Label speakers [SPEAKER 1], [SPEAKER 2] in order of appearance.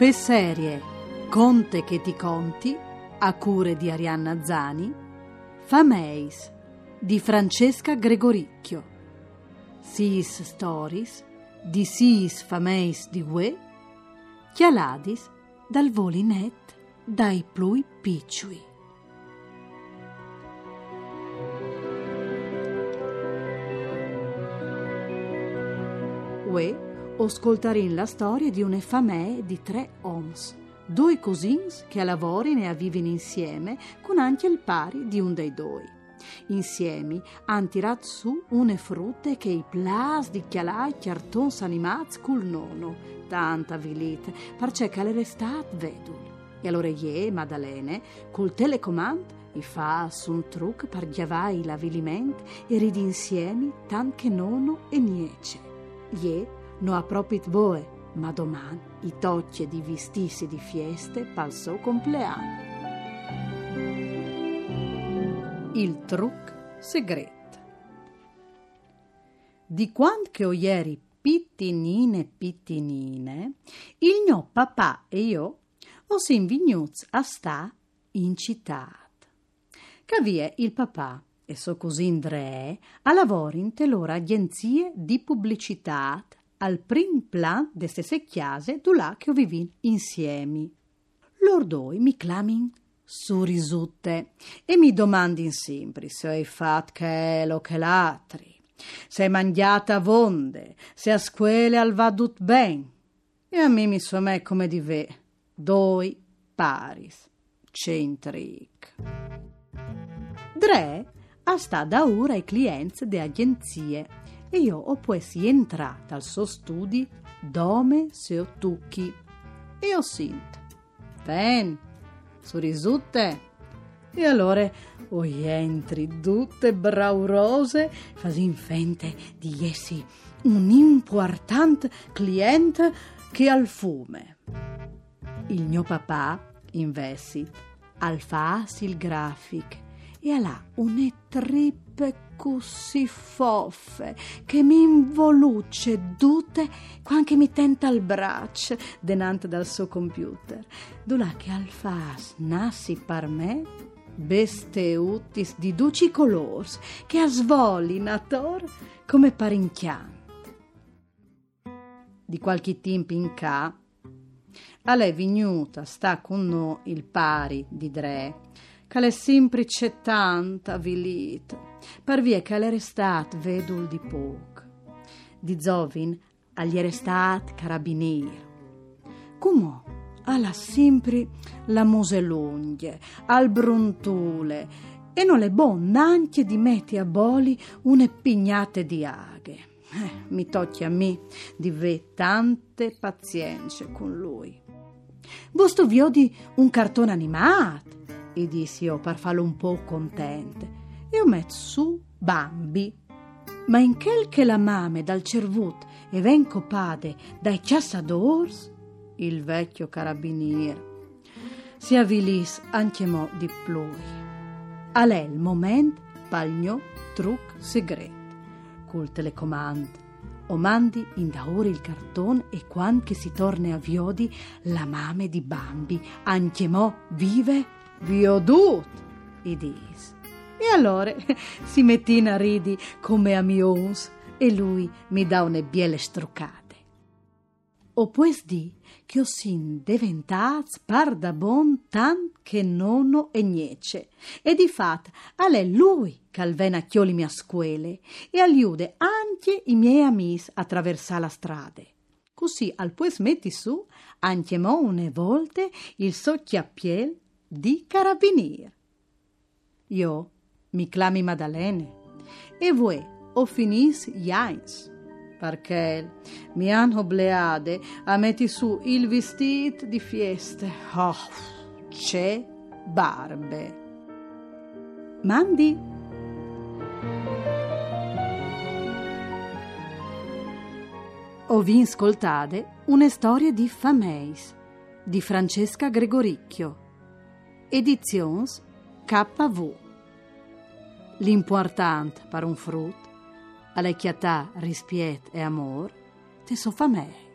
[SPEAKER 1] Per serie Conte che ti conti, a cure di Arianna Zani, Fameis di Francesca Gregoricchio, Sis Stories di Sis Fameis di Gue, Chialadis dal Volinet dai Plui Picciui. Ue ascoltarin la storia di un'effamè di tre oms, due cousins che a lavori ne avviven insieme con anche il pari di un dei due. Insieme han tirato su une frutte che i plas di chialai chiartons animats col nono, tanta vilit, parce che le restat vedul. E allora ie, Maddalene, col telecomand, i fa un truc per giavai l'aviliment e ridi insieme tan che nono e niece. Ie no appropit voe, ma domani i tocce di vistissi di fieste pal suo compleanno. Il truc segreto. Di quando che ho ieri pittinine pittinine, il mio papà e io ho sin vignuz a sta in città. Cavie il papà e so così Indre a lavoro in telora agenzie di pubblicità al prim plan de stesse chiase là che vivin insieme. Lor doi mi clamin sorrisutte e mi domandin sempre se hai fatto che lo che l'altri, se hai mangiata vonde, se a scuole al va tut ben. E a me mi somè come di ve, doi paris, centric. Dre a sta da ora ai clienti de agenzie e io ho poi entrata al suo studi dome se o tucchi e ho sint. Ben, sorrisutte. E allora o entri tutte braurose, fasin fente di essi un importante cliente che al fume. Il mio papà, investi, al facile graphic e là une trippe così foffe che mi involuce dute quanche mi tenta il braccio denante dal suo computer. Dulà che al fas nassi par me beste utis di duci colors che a svoli nator come parinchian. Di qualche tempo in ca, a lei vignuta sta con noi il pari di Dre, che le sempre c'è tanta vilita, per via che le restat vedul di poc. Di Zovin agli restat carabinier. Come alla sempre la mose lunghe, al bruntule, e non le bon anche di metti a boli une pignate di aghe. Eh, mi tocchi a me di ve tante pazienze con lui. Vosto di un cartone animato, e dissi io per farlo un po' contente. E ho messo su Bambi. Ma in quel che la mame dal cervut e ven copade dai chassadors, il vecchio carabiniere si avvilis anche mo di plui. A lei il moment pagnò truc segret, col telecomando o mandi in da il cartone e quando che si torna a Viodi la mame di Bambi anche mo vive vi ho dut, i dis. E allora si mettina a ridi come a mions e lui mi dà une biele struccate. O pues di che ho sin diventats par da bon tan che nono e niece. E di fat è lui che alvena chioli mia scuole e aiude anche i miei amis a attraversare la strada. Così al pues metti su anche mo une volte il so chiappiel di carabinier. Io mi clami Maddalene e voi o finis Jains perché mi hanno obleade a metti su il vestit di fieste. Oh, c'è barbe. Mandi. Ho vi ascoltate una storia di Fameis di Francesca Gregoricchio Editions KV. L'important per un frut, alla chiatà, rispiet e amor, te so fa.